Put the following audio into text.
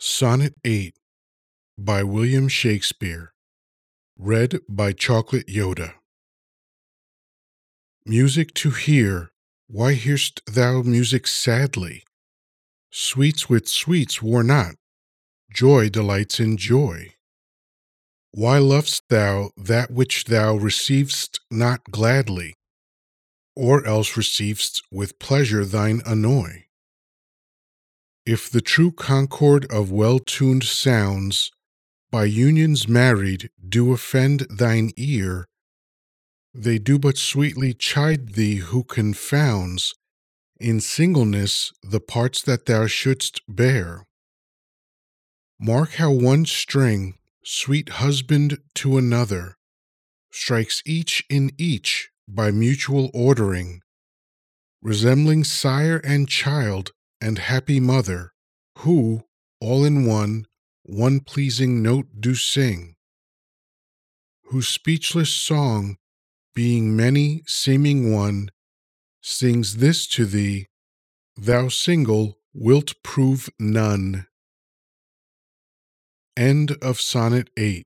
Sonnet 8 by William Shakespeare. Read by Chocolate Yoddah. Music to hear, why hear'st thou music sadly? Sweets with sweets war not, joy delights in joy. Why lovest thou that which thou receiv'st not gladly, or else receiv'st with pleasure thine annoy? If the true concord of well tuned sounds, by unions married, do offend thine ear, they do but sweetly chide thee who confounds in singleness the parts that thou shouldst bear. Mark how one string, sweet husband to another, strikes each in each by mutual ordering, resembling sire and child and happy mother, who, all in one, one pleasing note do sing, whose speechless song, being many, seeming one, sings this to thee, thou single wilt prove none. End of Sonnet 8